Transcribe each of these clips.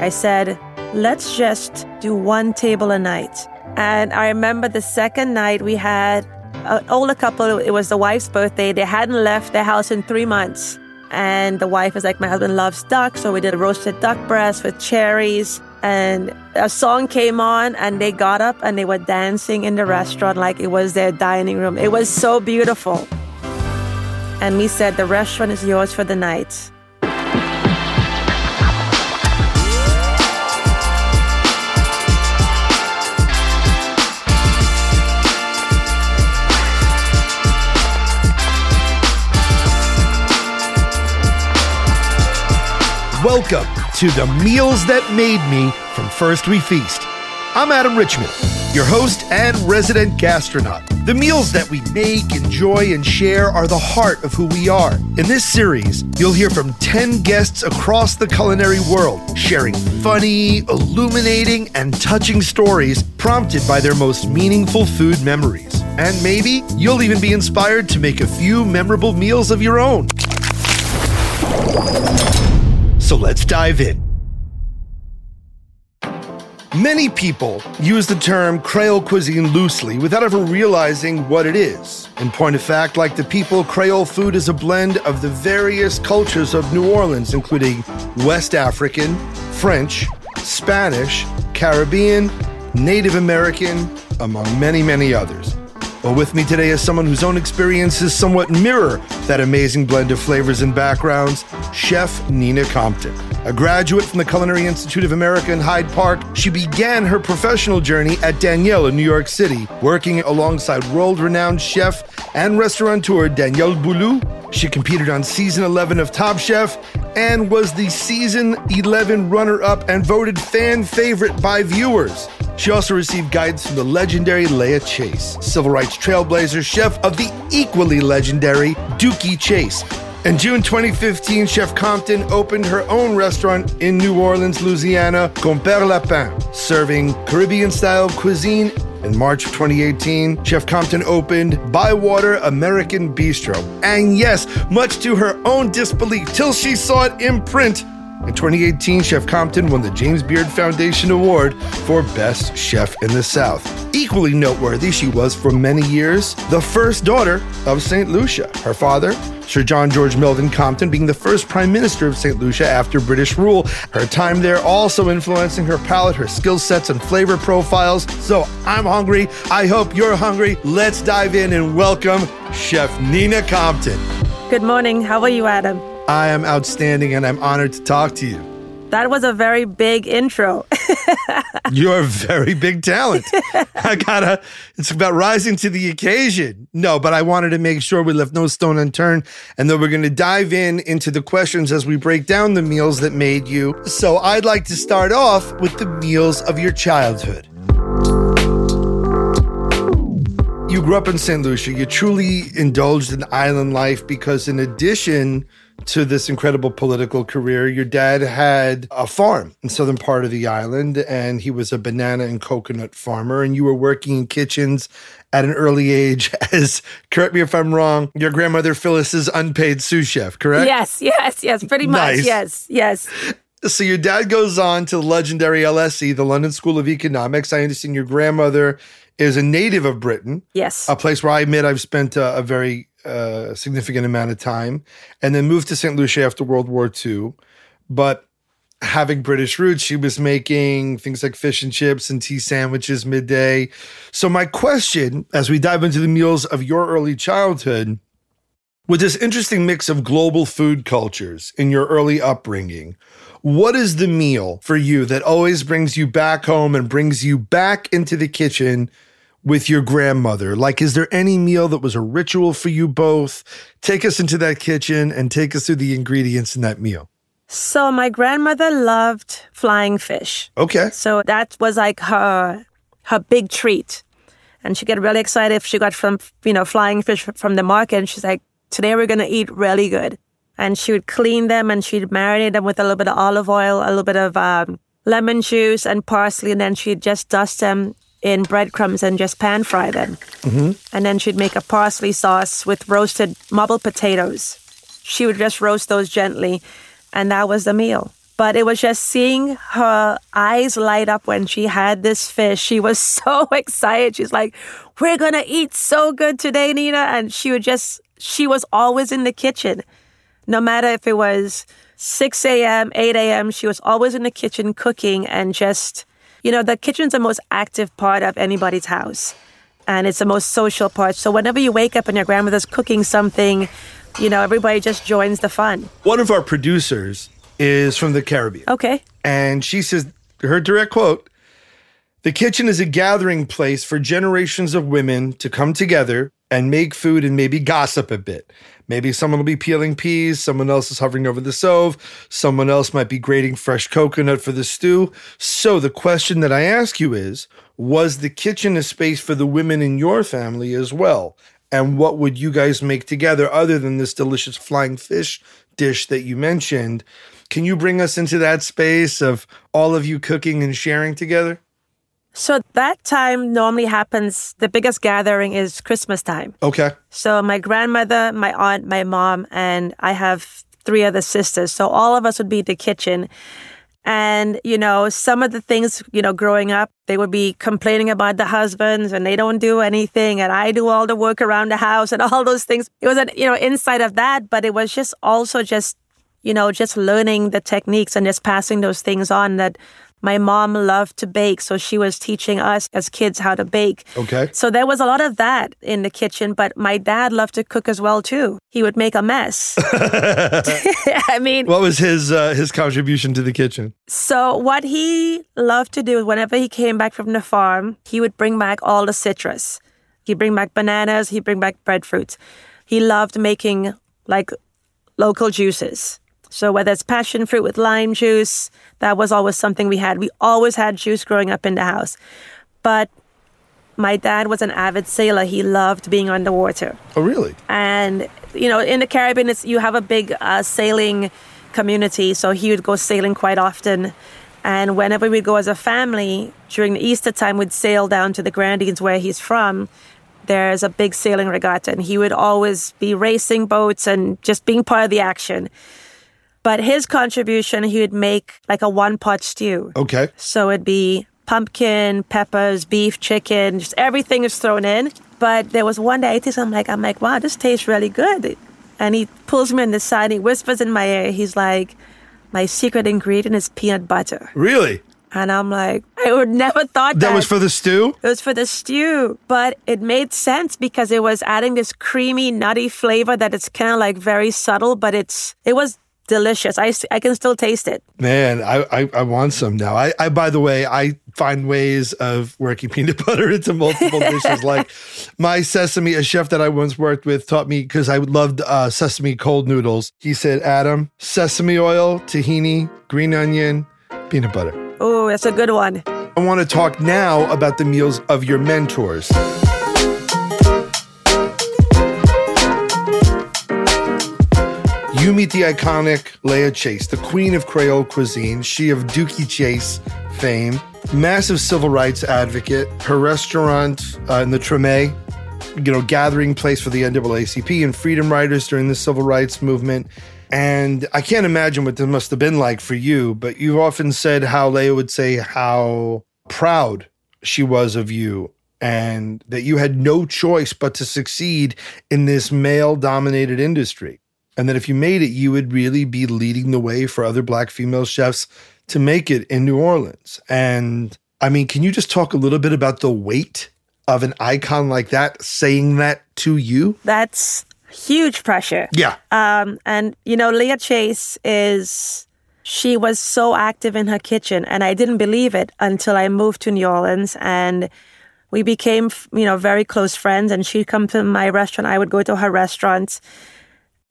I said, let's just do one table a night. And I remember the second night we had uh, an older couple, it was the wife's birthday. They hadn't left their house in three months. And the wife was like, My husband loves duck. So we did a roasted duck breast with cherries. And a song came on, and they got up and they were dancing in the restaurant like it was their dining room. It was so beautiful. And we said, The restaurant is yours for the night. Welcome to the Meals That Made Me from First We Feast. I'm Adam Richman, your host and resident gastronaut. The meals that we make, enjoy, and share are the heart of who we are. In this series, you'll hear from 10 guests across the culinary world, sharing funny, illuminating, and touching stories prompted by their most meaningful food memories. And maybe you'll even be inspired to make a few memorable meals of your own. So let's dive in. Many people use the term Creole cuisine loosely without ever realizing what it is. In point of fact, like the people, Creole food is a blend of the various cultures of New Orleans, including West African, French, Spanish, Caribbean, Native American, among many, many others. Well, with me today is someone whose own experiences somewhat mirror that amazing blend of flavors and backgrounds, Chef Nina Compton. A graduate from the Culinary Institute of America in Hyde Park, she began her professional journey at Daniel in New York City, working alongside world renowned chef and restaurateur Daniel Boulud. She competed on season 11 of Top Chef and was the season 11 runner up and voted fan favorite by viewers. She also received guidance from the legendary Leah Chase, civil rights trailblazer, chef of the equally legendary Dooky Chase. In June 2015, Chef Compton opened her own restaurant in New Orleans, Louisiana, Compère Lapin, serving Caribbean style cuisine. In March of 2018, Chef Compton opened Bywater American Bistro. And yes, much to her own disbelief, till she saw it in print, in 2018, Chef Compton won the James Beard Foundation Award for Best Chef in the South. Equally noteworthy, she was for many years the first daughter of St. Lucia. Her father, Sir John George Melvin Compton, being the first Prime Minister of St. Lucia after British rule. Her time there also influencing her palate, her skill sets, and flavor profiles. So I'm hungry. I hope you're hungry. Let's dive in and welcome Chef Nina Compton. Good morning. How are you, Adam? I am outstanding and I'm honored to talk to you. That was a very big intro. You're a very big talent. I gotta, it's about rising to the occasion. No, but I wanted to make sure we left no stone unturned and that we're gonna dive in into the questions as we break down the meals that made you. So I'd like to start off with the meals of your childhood. You grew up in St. Lucia. You truly indulged in island life because, in addition to this incredible political career, your dad had a farm in southern part of the island, and he was a banana and coconut farmer. And you were working in kitchens at an early age as, correct me if I'm wrong, your grandmother Phyllis's unpaid sous chef, correct? Yes, yes, yes, pretty much. Nice. Yes, yes. So your dad goes on to the legendary LSE, the London School of Economics. I understand your grandmother is a native of Britain. Yes. A place where I admit I've spent a, a very uh, significant amount of time, and then moved to St. Lucia after World War II. But having British roots, she was making things like fish and chips and tea sandwiches midday. So, my question as we dive into the meals of your early childhood, with this interesting mix of global food cultures in your early upbringing, what is the meal for you that always brings you back home and brings you back into the kitchen with your grandmother? Like, is there any meal that was a ritual for you both? Take us into that kitchen and take us through the ingredients in that meal. So my grandmother loved flying fish. Okay. So that was like her her big treat. And she get really excited if she got from you know flying fish from the market and she's like, Today we're gonna eat really good. And she would clean them and she'd marinate them with a little bit of olive oil, a little bit of um, lemon juice and parsley, and then she'd just dust them in breadcrumbs and just pan fry them. Mm-hmm. And then she'd make a parsley sauce with roasted marbled potatoes. She would just roast those gently, and that was the meal. But it was just seeing her eyes light up when she had this fish. She was so excited. She's like, We're going to eat so good today, Nina. And she would just, she was always in the kitchen. No matter if it was 6 a.m., 8 a.m., she was always in the kitchen cooking and just, you know, the kitchen's the most active part of anybody's house. And it's the most social part. So whenever you wake up and your grandmother's cooking something, you know, everybody just joins the fun. One of our producers is from the Caribbean. Okay. And she says, her direct quote The kitchen is a gathering place for generations of women to come together and make food and maybe gossip a bit. Maybe someone will be peeling peas, someone else is hovering over the stove, someone else might be grating fresh coconut for the stew. So the question that I ask you is Was the kitchen a space for the women in your family as well? And what would you guys make together other than this delicious flying fish dish that you mentioned? Can you bring us into that space of all of you cooking and sharing together? So that time normally happens, the biggest gathering is Christmas time. Okay. So my grandmother, my aunt, my mom, and I have three other sisters. So all of us would be in the kitchen. And, you know, some of the things, you know, growing up, they would be complaining about the husbands and they don't do anything. And I do all the work around the house and all those things. It was an, you know, inside of that, but it was just also just, you know, just learning the techniques and just passing those things on that my mom loved to bake, so she was teaching us as kids how to bake. Okay. So there was a lot of that in the kitchen, but my dad loved to cook as well too. He would make a mess. I mean, What was his uh, his contribution to the kitchen? so what he loved to do whenever he came back from the farm, he would bring back all the citrus. He'd bring back bananas, he'd bring back breadfruits. He loved making like local juices. So whether it's passion fruit with lime juice, that was always something we had. We always had juice growing up in the house. But my dad was an avid sailor. He loved being underwater. Oh, really? And, you know, in the Caribbean, it's, you have a big uh, sailing community. So he would go sailing quite often. And whenever we'd go as a family, during the Easter time, we'd sail down to the Grenadines where he's from. There's a big sailing regatta, and he would always be racing boats and just being part of the action. But his contribution, he would make like a one pot stew. Okay. So it'd be pumpkin, peppers, beef, chicken, just everything is thrown in. But there was one day I taste, I'm like, I'm like, wow, this tastes really good. And he pulls me in the side, he whispers in my ear, he's like, my secret ingredient is peanut butter. Really? And I'm like, I would never thought that. That was for the stew? It was for the stew, but it made sense because it was adding this creamy, nutty flavor that it's kind of like very subtle, but it's it was delicious. I, I can still taste it. Man, I, I, I want some now. I, I, by the way, I find ways of working peanut butter into multiple dishes. Like my sesame, a chef that I once worked with taught me because I loved uh, sesame cold noodles. He said, Adam, sesame oil, tahini, green onion, peanut butter. Oh, that's a good one. I want to talk now about the meals of your mentors. You meet the iconic Leah Chase, the queen of Creole cuisine, she of Dooky Chase fame, massive civil rights advocate. Her restaurant uh, in the Treme, you know, gathering place for the NAACP and freedom riders during the civil rights movement. And I can't imagine what this must have been like for you, but you've often said how Leah would say how proud she was of you and that you had no choice but to succeed in this male dominated industry. And that if you made it, you would really be leading the way for other black female chefs to make it in New Orleans. And I mean, can you just talk a little bit about the weight of an icon like that saying that to you? That's huge pressure. Yeah. Um, and you know, Leah Chase is she was so active in her kitchen, and I didn't believe it until I moved to New Orleans, and we became, you know, very close friends. And she'd come to my restaurant, I would go to her restaurant,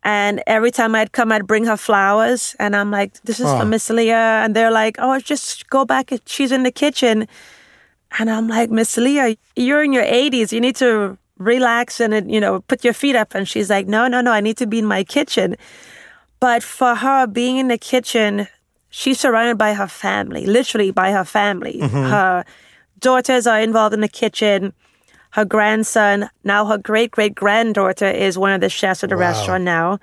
and every time I'd come, I'd bring her flowers, and I'm like, "This is Aw. for Miss Leah," and they're like, "Oh, just go back. She's in the kitchen." And I'm like, Miss Leah, you're in your 80s. You need to relax and, you know, put your feet up. And she's like, no, no, no, I need to be in my kitchen. But for her, being in the kitchen, she's surrounded by her family, literally by her family. Mm-hmm. Her daughters are involved in the kitchen. Her grandson, now her great great granddaughter, is one of the chefs at the restaurant now.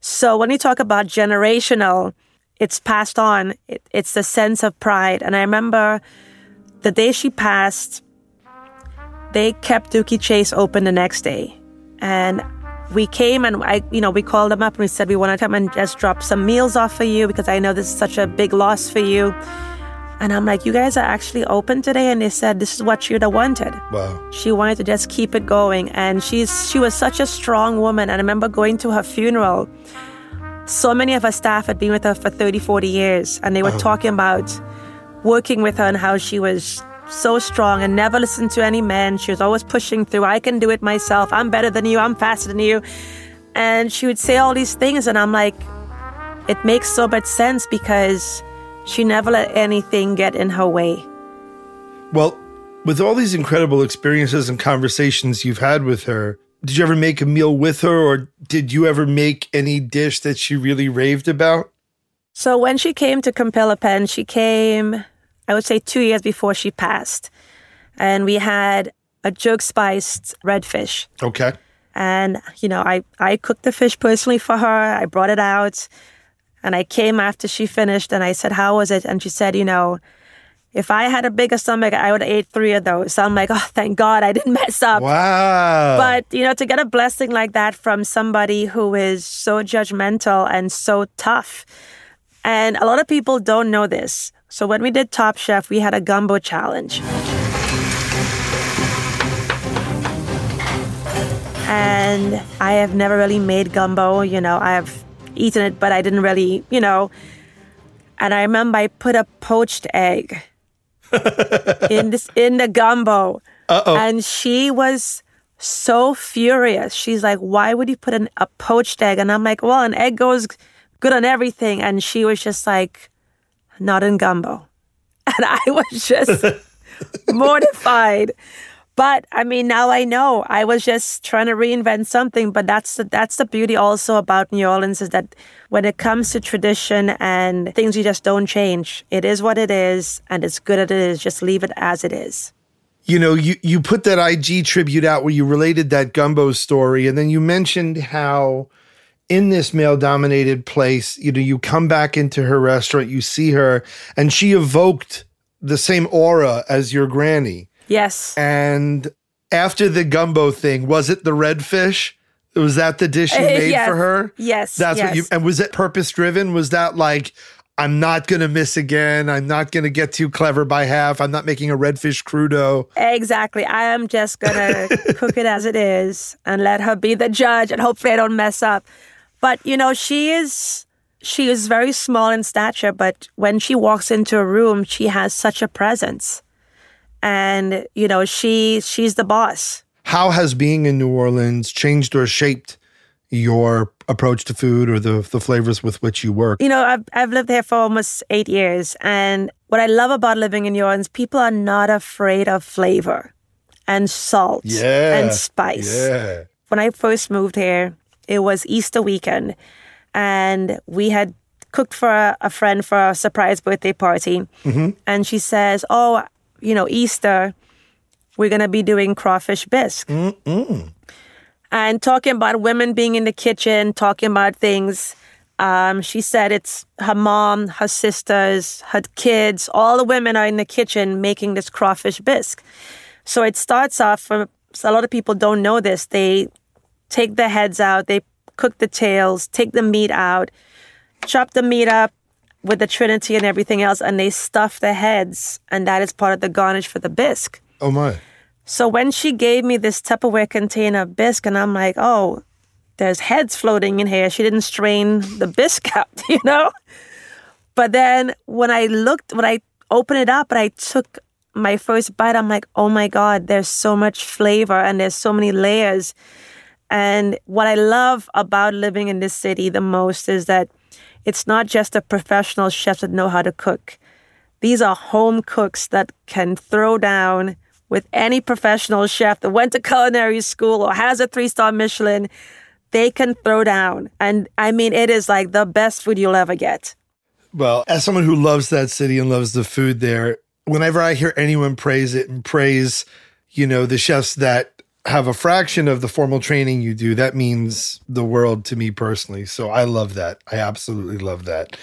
So when you talk about generational, it's passed on. It, it's the sense of pride. And I remember the day she passed, they kept Dooky Chase open the next day. And we came and I, you know, we called them up and we said, we want to come and just drop some meals off for you because I know this is such a big loss for you. And I'm like, you guys are actually open today? And they said, this is what she'd wanted. Wow. She wanted to just keep it going. And she's, she was such a strong woman. And I remember going to her funeral. So many of her staff had been with her for 30, 40 years. And they were oh. talking about working with her and how she was so strong and never listened to any men. She was always pushing through. I can do it myself. I'm better than you. I'm faster than you. And she would say all these things. And I'm like, it makes so much sense because she never let anything get in her way. Well, with all these incredible experiences and conversations you've had with her, did you ever make a meal with her or did you ever make any dish that she really raved about? So when she came to Pen, she came I would say two years before she passed. And we had a jerk spiced redfish. Okay. And, you know, I, I cooked the fish personally for her. I brought it out. And I came after she finished and I said, How was it? And she said, You know, if I had a bigger stomach, I would have ate three of those. So I'm like, Oh, thank God I didn't mess up. Wow. But, you know, to get a blessing like that from somebody who is so judgmental and so tough. And a lot of people don't know this. So when we did Top Chef, we had a gumbo challenge. And I have never really made gumbo, you know, I have eaten it, but I didn't really, you know. And I remember I put a poached egg in this in the gumbo. Uh-oh. And she was so furious. She's like, "Why would you put an, a poached egg?" And I'm like, "Well, an egg goes good on everything." And she was just like, not in gumbo. And I was just mortified. But I mean, now I know. I was just trying to reinvent something. But that's the, that's the beauty also about New Orleans is that when it comes to tradition and things, you just don't change. It is what it is, and it's good as it is. Just leave it as it is. You know, you you put that IG tribute out where you related that gumbo story, and then you mentioned how in this male dominated place, you know, you come back into her restaurant, you see her, and she evoked the same aura as your granny. Yes. And after the gumbo thing, was it the redfish? Was that the dish you uh, made yes. for her? Yes. That's yes. what you and was it purpose driven? Was that like I'm not going to miss again. I'm not going to get too clever by half. I'm not making a redfish crudo. Exactly. I am just going to cook it as it is and let her be the judge and hopefully I don't mess up. But you know, she is she is very small in stature, but when she walks into a room, she has such a presence. And you know, she she's the boss. How has being in New Orleans changed or shaped your approach to food or the the flavors with which you work? You know, I've I've lived here for almost 8 years and what I love about living in New Orleans, people are not afraid of flavor and salt yeah, and spice. Yeah. When I first moved here, it was Easter weekend, and we had cooked for a, a friend for a surprise birthday party. Mm-hmm. And she says, "Oh, you know, Easter, we're gonna be doing crawfish bisque." Mm-mm. And talking about women being in the kitchen, talking about things. Um, she said it's her mom, her sisters, her kids, all the women are in the kitchen making this crawfish bisque. So it starts off for a lot of people don't know this. They take the heads out, they cook the tails, take the meat out, chop the meat up with the trinity and everything else, and they stuff the heads, and that is part of the garnish for the bisque. Oh my. So when she gave me this Tupperware container of bisque, and I'm like, oh, there's heads floating in here. She didn't strain the bisque out, you know? But then when I looked, when I opened it up and I took my first bite, I'm like, oh my God, there's so much flavor and there's so many layers. And what I love about living in this city the most is that it's not just the professional chefs that know how to cook. These are home cooks that can throw down with any professional chef that went to culinary school or has a three star Michelin. They can throw down. And I mean, it is like the best food you'll ever get. Well, as someone who loves that city and loves the food there, whenever I hear anyone praise it and praise, you know, the chefs that have a fraction of the formal training you do, that means the world to me personally. So I love that. I absolutely love that.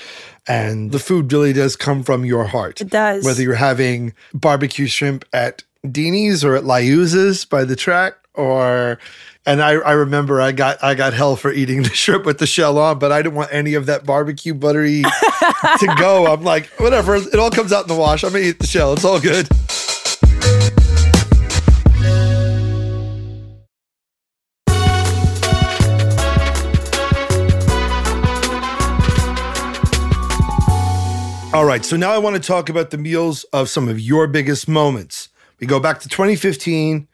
And the food really does come from your heart. It does. Whether you're having barbecue shrimp at Dini's or at Liuzza's by the track or and I, I remember I got I got hell for eating the shrimp with the shell on, but I didn't want any of that barbecue buttery to go. I'm like, whatever, it all comes out in the wash. I'm gonna eat the shell. It's all good. All right, so now I want to talk about the meals of some of your biggest moments. We go back to 2015.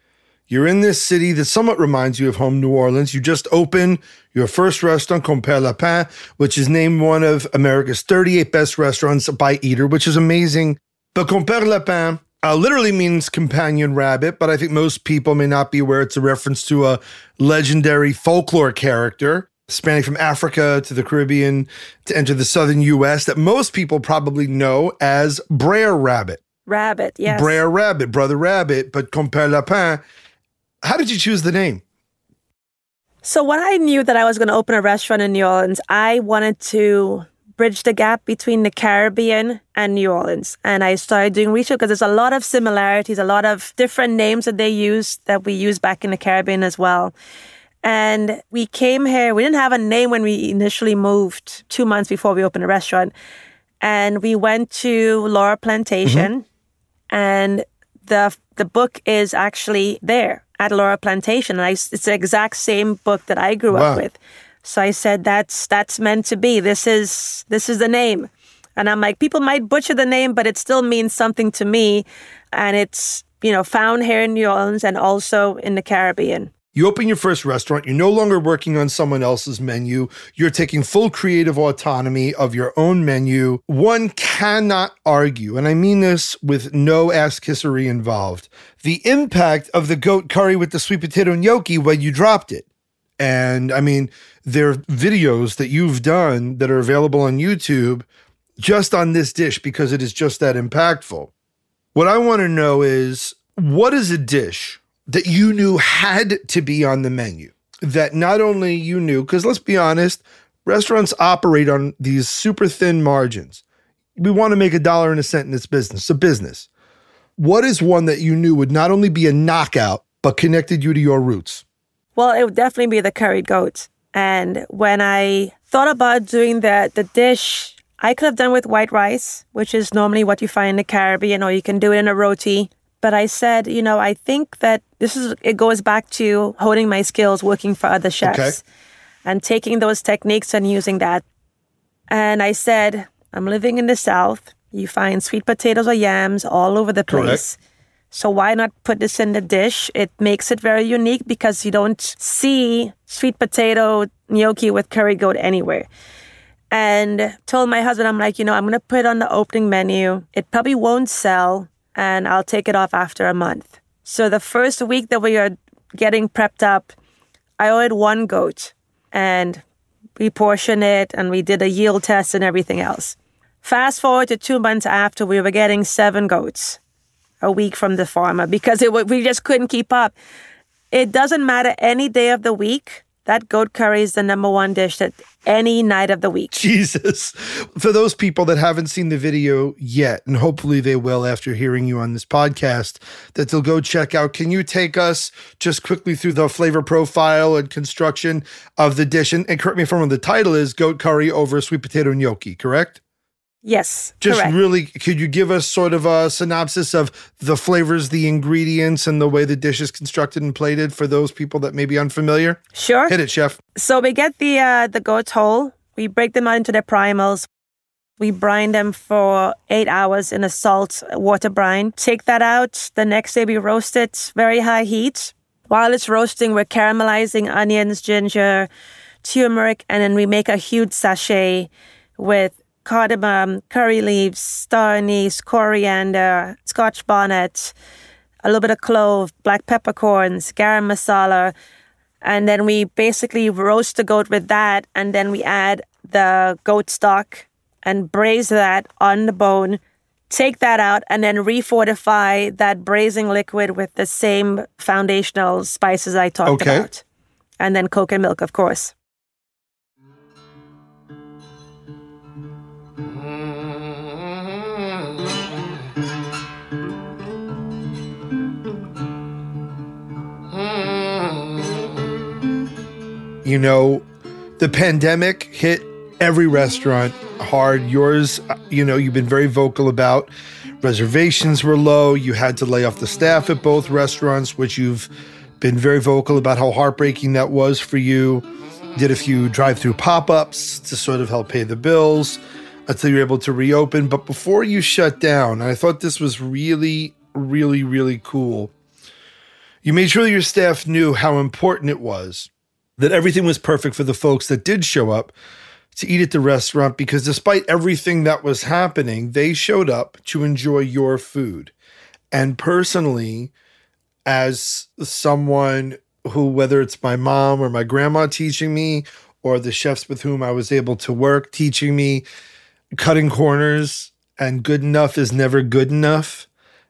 You're in this city that somewhat reminds you of home, New Orleans. You just opened your first restaurant, Compère Lapin, which is named one of America's 38 best restaurants by Eater, which is amazing. But Compère Lapin uh, literally means companion rabbit, but I think most people may not be aware it's a reference to a legendary folklore character spanning from Africa to the Caribbean to enter the southern US that most people probably know as Brer Rabbit. Rabbit, yes. Brer Rabbit, Brother Rabbit, but Compère Lapin. How did you choose the name? So when I knew that I was going to open a restaurant in New Orleans, I wanted to bridge the gap between the Caribbean and New Orleans. And I started doing research because there's a lot of similarities, a lot of different names that they use that we use back in the Caribbean as well. And we came here, we didn't have a name when we initially moved two months before we opened a restaurant. And we went to Laura Plantation, mm-hmm. and the the book is actually there at Laura Plantation. And I, it's the exact same book that I grew wow. up with. So I said, that's that's meant to be. This is this is the name. And I'm like, people might butcher the name, but it still means something to me. And it's, you know, found here in New Orleans and also in the Caribbean. You open your first restaurant, you're no longer working on someone else's menu. You're taking full creative autonomy of your own menu. One cannot argue, and I mean this with no ass kissery involved, the impact of the goat curry with the sweet potato and gnocchi when you dropped it. And I mean, there are videos that you've done that are available on YouTube just on this dish because it is just that impactful. What I want to know is what is a dish that you knew had to be on the menu. That not only you knew, because let's be honest, restaurants operate on these super thin margins. We want to make a dollar and a cent in this business, it's a business. What is one that you knew would not only be a knockout, but connected you to your roots? Well, it would definitely be the curried goat. And when I thought about doing the, the dish, I could have done with white rice, which is normally what you find in the Caribbean, or you can do it in a roti. But I said, you know, I think that this is, it goes back to honing my skills working for other chefs okay. and taking those techniques and using that. And I said, I'm living in the South. You find sweet potatoes or yams all over the place. Correct. So why not put this in the dish? It makes it very unique because you don't see sweet potato gnocchi with curry goat anywhere. And told my husband, I'm like, you know, I'm gonna put it on the opening menu. It probably won't sell, and I'll take it off after a month. So the first week that we are getting prepped up, I ordered one goat and we portioned it and we did a yield test and everything else. Fast forward to two months after, we were getting seven goats a week from the farmer because it, we just couldn't keep up. It doesn't matter any day of the week. That goat curry is the number one dish that any night of the week. Jesus. For those people that haven't seen the video yet, and hopefully they will after hearing you on this podcast, that they'll go check out. Can you take us just quickly through the flavor profile and construction of the dish? And, and correct me if I'm wrong, the title is Goat Curry over Sweet Potato Gnocchi, correct? Yes. Just correct. really, could you give us sort of a synopsis of the flavors, the ingredients, and the way the dish is constructed and plated for those people that may be unfamiliar? Sure. Hit it, chef. So we get the uh, the goats whole. We break them out into their primals. We brine them for eight hours in a salt water brine. Take that out. The next day we roast it very high heat. While it's roasting, we're caramelizing onions, ginger, turmeric, and then we make a huge sachet with cardamom, curry leaves, star anise, coriander, scotch bonnet, a little bit of clove, black peppercorns, garam masala. And then we basically roast the goat with that. And then we add the goat stock and braise that on the bone take that out, and then refortify that braising liquid with the same foundational spices I talked Okay. about. And then and milk, of course. You know, the pandemic hit every restaurant hard. Yours, you know, you've been very vocal about reservations were low. You had to lay off the staff at both restaurants, which you've been very vocal about how heartbreaking that was for you. Did a few drive through pop ups to sort of help pay the bills until you're able to reopen. But before you shut down, and I thought this was really, really, really cool, you made sure your staff knew how important it was that everything was perfect for the folks that did show up to eat at the restaurant because despite everything that was happening, they showed up to enjoy your food. And personally, as someone who, whether it's my mom or my grandma teaching me, or the chefs with whom I was able to work teaching me, cutting corners and good enough is never good enough.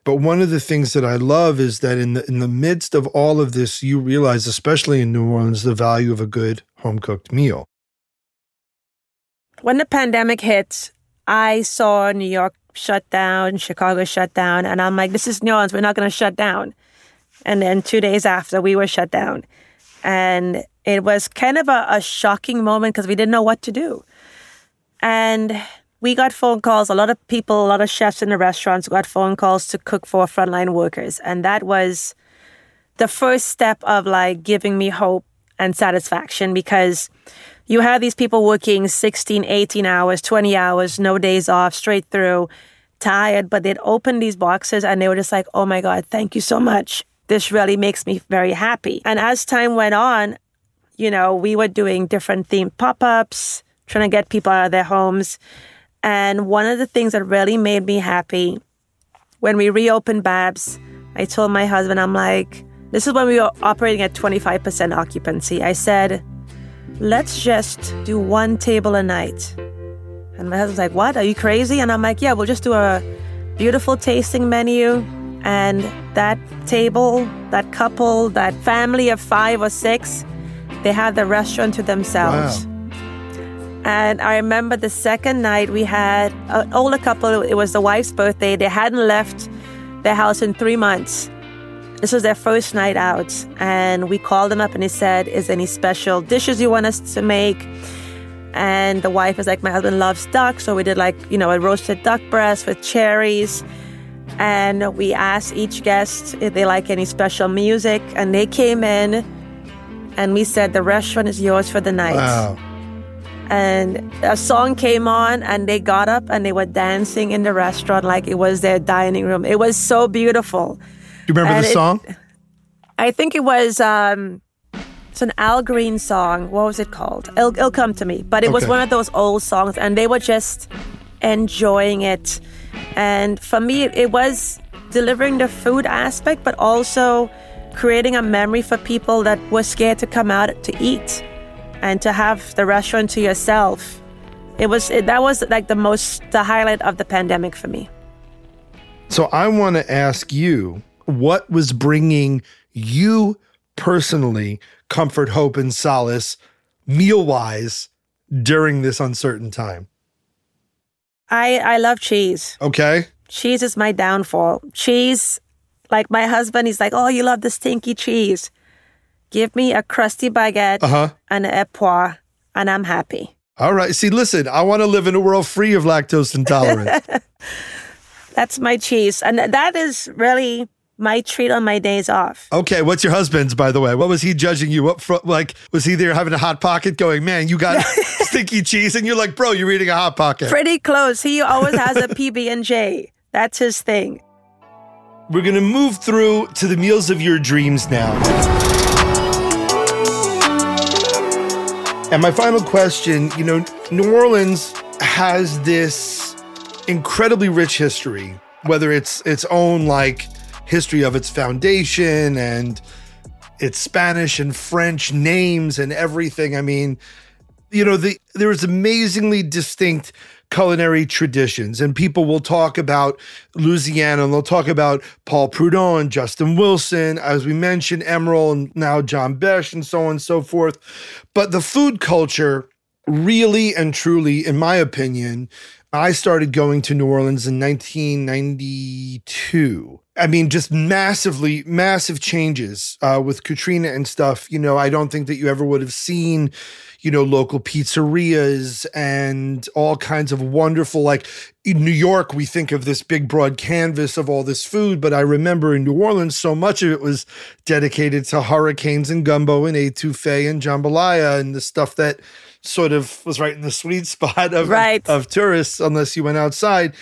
But one of the things that I love is that in the in the midst of all of this, you realize, especially in New Orleans, the value of a good home cooked meal. When the pandemic hit, I saw New York shut down, Chicago shut down, and I'm like, this is New Orleans, we're not going to shut down. And then two days after, we were shut down. And it was kind of a, a shocking moment because we didn't know what to do. And we got phone calls. A lot of people, a lot of chefs in the restaurants got phone calls to cook for frontline workers. And that was the first step of like giving me hope and satisfaction because you have these people working 16, 18 hours, 20 hours, no days off, straight through, tired, but they'd open these boxes and they were just like, oh my God, thank you so much. This really makes me very happy. And as time went on, you know, we were doing different themed pop ups, trying to get people out of their homes. And one of the things that really made me happy when we reopened Babs, I told my husband, I'm like, this is when we were operating at 25% occupancy. I said, let's just do one table a night. And my husband's like, what? Are you crazy? And I'm like, yeah, we'll just do a beautiful tasting menu. And that table, that couple, that family of five or six, they have the restaurant to themselves. And I remember the second night we had uh, an older couple, it was the wife's birthday. They hadn't left their house in three months. This was their first night out. And we called them up and he said, Is any special dishes you want us to make? And the wife was like, My husband loves duck. So we did like, you know, a roasted duck breast with cherries. And we asked each guest if they like any special music. And they came in and we said, The restaurant is yours for the night Wow. And a song came on and they got up and they were dancing in the restaurant like it was their dining room. It was so beautiful. Do you remember And the it- song? i think it was um it's an al green song. What was it called? It'll, it'll come to me. But it was one of those old songs and they were just enjoying it. And for me it was delivering the food aspect but also creating a memory for people that were scared to come out to eat and to have the restaurant to yourself it was it, that was like the most the highlight of the pandemic for me So I want to ask you what was bringing you personally comfort, hope, and solace meal wise during this uncertain time? i i love cheese Okay. cheese is my downfall cheese like my husband he's like oh you love the stinky cheese give me a crusty baguette Uh huh. and an Époisses and i'm happy All right. See, listen, I want to live in a world free of lactose intolerance. that's my cheese and that is really my treat on my days off okay. What's your husband's, by the way? What was he judging you up for? Like, was he there having a hot pocket going, man, you got stinky cheese? And you're like, bro, you're eating a hot pocket. pretty close he always has a pb&j that's his thing We're going to move through to the meals of your dreams now. And my final question you know, New Orleans has this incredibly rich history, whether it's its own like history of its foundation and its Spanish and French names and everything. I mean, you know, the there is amazingly distinct culinary traditions. And people will talk about Louisiana and they'll talk about Paul Prudhomme and Justin Wilson, as we mentioned, Emeril and now John Besh and so on and so forth. But the food culture really and truly, in my opinion, I started going to New Orleans in 1992. I mean, just massively, massive changes uh, with Katrina and stuff. You know, I don't think that you ever would have seen, you know, local pizzerias and all kinds of wonderful, like in New York, we think of this big broad canvas of all this food. But I remember in New Orleans, so much of it was dedicated to hurricanes and gumbo and etouffee and jambalaya and the stuff that sort of was right in the sweet spot of, right. of tourists, unless you went outside.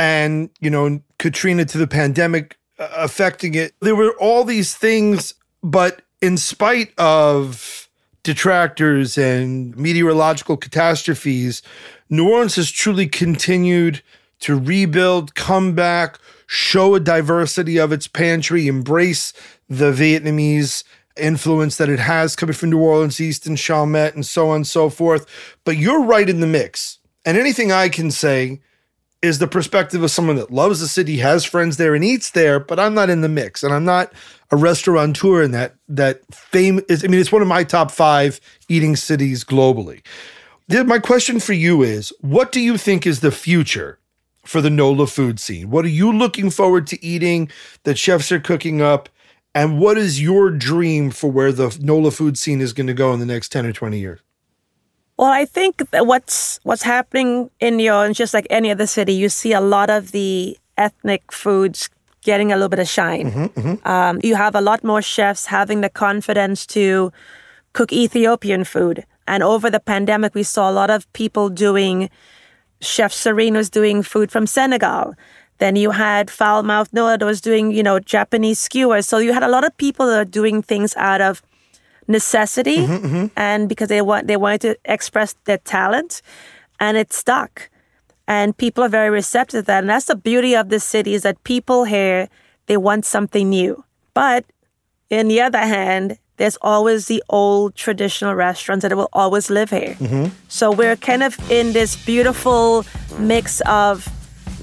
And, you know, Katrina to the pandemic uh, affecting it. There were all these things, but in spite of detractors and meteorological catastrophes, New Orleans has truly continued to rebuild, come back, show a diversity of its pantry, embrace the Vietnamese influence that it has coming from New Orleans East and Chalmette and so on and so forth. But you're right in the mix. And anything I can say is the perspective of someone that loves the city, has friends there, and eats there, but I'm not in the mix. And I'm not a restaurateur in that that fame is I mean, it's one of my top five eating cities globally. My question for you is what do you think is the future for the NOLA food scene? What are you looking forward to eating that chefs are cooking up? And what is your dream for where the NOLA food scene is going to go in the next 10 or 20 years? Well, I think that what's what's happening in New Orleans, just like any other city, you see a lot of the ethnic foods getting a little bit of shine. Mm-hmm, mm-hmm. Um, you have a lot more chefs having the confidence to cook Ethiopian food. And over the pandemic, we saw a lot of people doing. Chef Serigne was doing food from Senegal. Then you had Foul Mouth Noah that was doing, you know, Japanese skewers. So you had a lot of people that are doing things out of necessity Mm-hmm, mhm. and because they want they wanted to express their talent and it stuck. And people are very receptive to that. And that's the beauty of this city is that people here, they want something new. But in the other hand, there's always the old traditional restaurants that will always live here. So we're kind of in this beautiful mix of,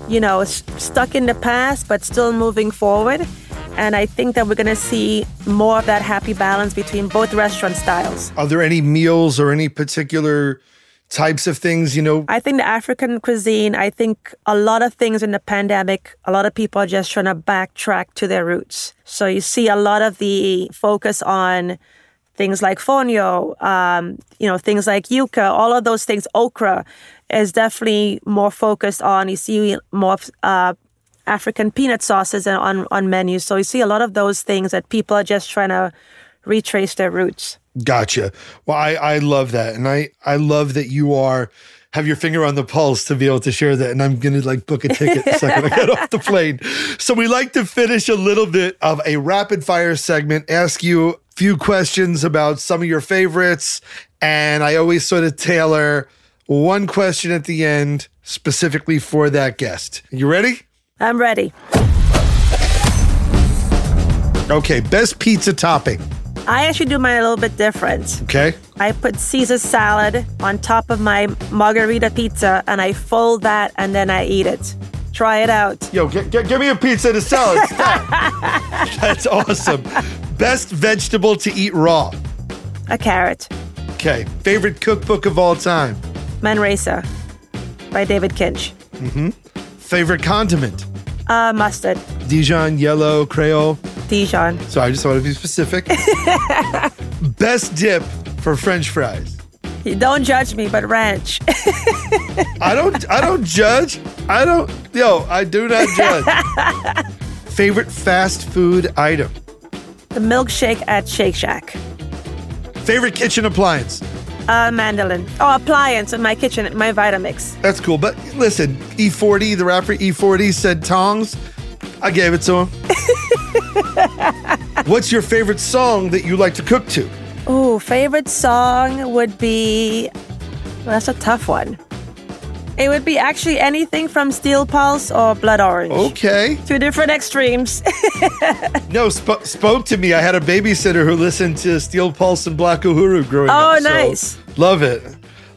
you know, stuck in the past, but still moving forward. And I think that we're going to see more of that happy balance between both restaurant styles. Are there any meals or any particular types of things, you know? I think the African cuisine, I think a lot of things in the pandemic, a lot of people are just trying to backtrack to their roots. So you see a lot of the focus on things like fonio, um, you know, things like yuca, all of those things, okra is definitely more focused on, you see more uh, African peanut sauces on, on menus. So you see a lot of those things that people are just trying to retrace their roots. Gotcha. Well, I, I love that. And I, I love that you are have your finger on the pulse to be able to share that. And I'm gonna like book a ticket the second I get off the plane. So we like to finish a little bit of a rapid fire segment, ask you a few questions about some of your favorites. And I always sort of tailor one question at the end specifically for that guest. You ready? I'm ready. Okay, best pizza topping. I actually do mine a little bit different. Okay. I put Caesar salad on top of my margarita pizza and I fold that and then I eat it. Try it out. Yo, g- g- give me a pizza and a salad. That's awesome. Best vegetable to eat raw. A carrot. Okay. Favorite cookbook of all time. Manresa by David Kinch. Mm-hmm. Favorite condiment. Uh, mustard. Dijon, yellow, Creole. Dijon. So I just want to be specific. Best dip for French fries. You Don't judge me, but ranch. I don't. I don't judge. I don't. Yo, I do not judge. Favorite fast food item. the milkshake at Shake Shack. Favorite kitchen appliance. Uh, mandolin. Oh, appliance in my kitchen, my Vitamix. That's cool. But listen, E40, the rapper E40 said tongs. I gave it to him. What's your favorite song that you like to cook to? Oh, favorite song would be. Well, that's a tough one. It would be actually anything from Steel Pulse or Blood Orange. Okay. Two different extremes. No, sp- spoke to me. I had a babysitter who listened to Steel Pulse and Black Uhuru growing Oh, up. Oh, nice. love it.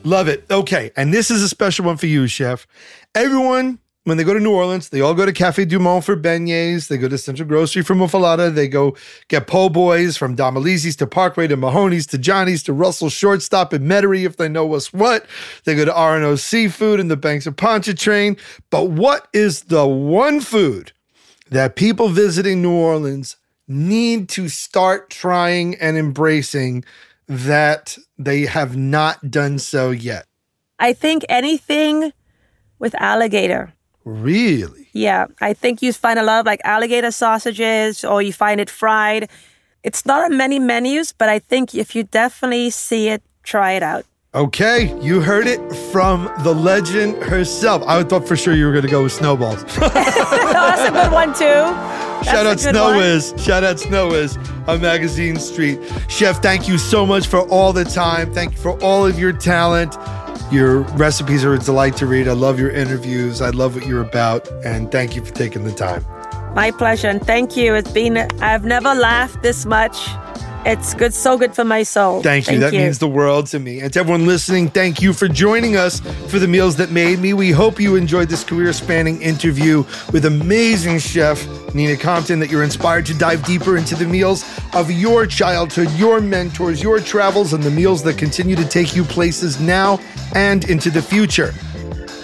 Love it. Okay. And this is a special one for you, Chef. Everyone, when they go to New Orleans, they all go to Cafe Du Monde for beignets. They go to Central Grocery for muffaletta. They go get po' boys from Domilise's to Parkway to Mahoney's to Johnny's to Russell Shortstop and Metairie if they know what's what. They go to R&O Seafood and the Banks of Pontchartrain. But what is the one food that people visiting New Orleans need to start trying and embracing that they have not done so yet? I think anything with alligator. Really? Yeah, I think you find a lot of like alligator sausages or you find it fried. It's not on many menus, but I think if you definitely see it, try it out. Okay, you heard it from the legend herself. I thought for sure you were going to go with snowballs. That's a good one too. That's Shout out Snow one. Whiz. Shout out Snow Whiz on Magazine Street. Chef, thank you so much for all the time. Thank you for all of your talent. Your recipes are a delight to read. I love your interviews. I love what you're about. And thank you for taking the time. My pleasure, and thank you. It's been I've never laughed this much. It's good, so good for my soul. Thank you. that means the world to me. And to everyone listening, thank you for joining us for the Meals That Made Me. We hope you enjoyed this career spanning interview with amazing chef Nina Compton, that you're inspired to dive deeper into the meals of your childhood, your mentors, your travels, and the meals that continue to take you places now and into the future.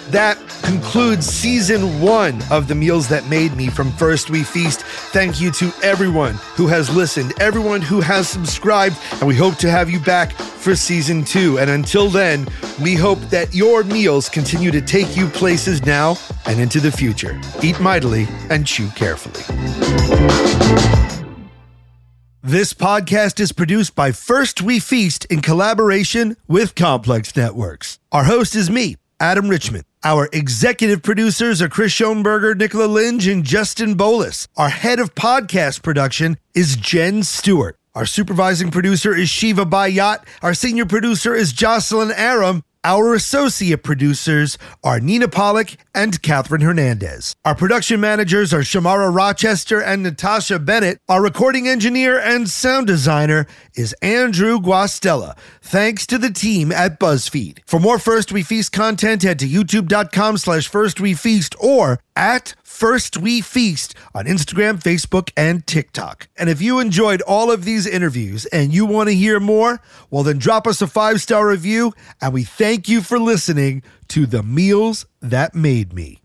That concludes season one of The Meals That Made Me from First We Feast. Thank you to everyone who has listened, everyone who has subscribed, and we hope to have you back for season two. And until then, we hope that your meals continue to take you places now and into the future. Eat mightily and chew carefully. This podcast is produced by First We Feast in collaboration with Complex Networks. Our host is me, Adam Richman. Our executive producers are Chris Schonberger, Nicola Linge, and Justin Bolois. Our head of podcast production is Jen Stewart. Our supervising producer is Shiva Bayat. Our senior producer is Jocelyn Arem. Our associate producers are Nina Pollock and Katherine Hernandez. Our production managers are Shamara Rochester and Natasha Bennett. Our recording engineer and sound designer is Andrew Guastella. Thanks to the team at BuzzFeed. For more First We Feast content, head to youtube.com slash first we feast or at First We Feast on Instagram, Facebook, and TikTok. And if you enjoyed all of these interviews and you want to hear more, well, then drop us a five star review. And we thank you for listening to The Meals That Made Me.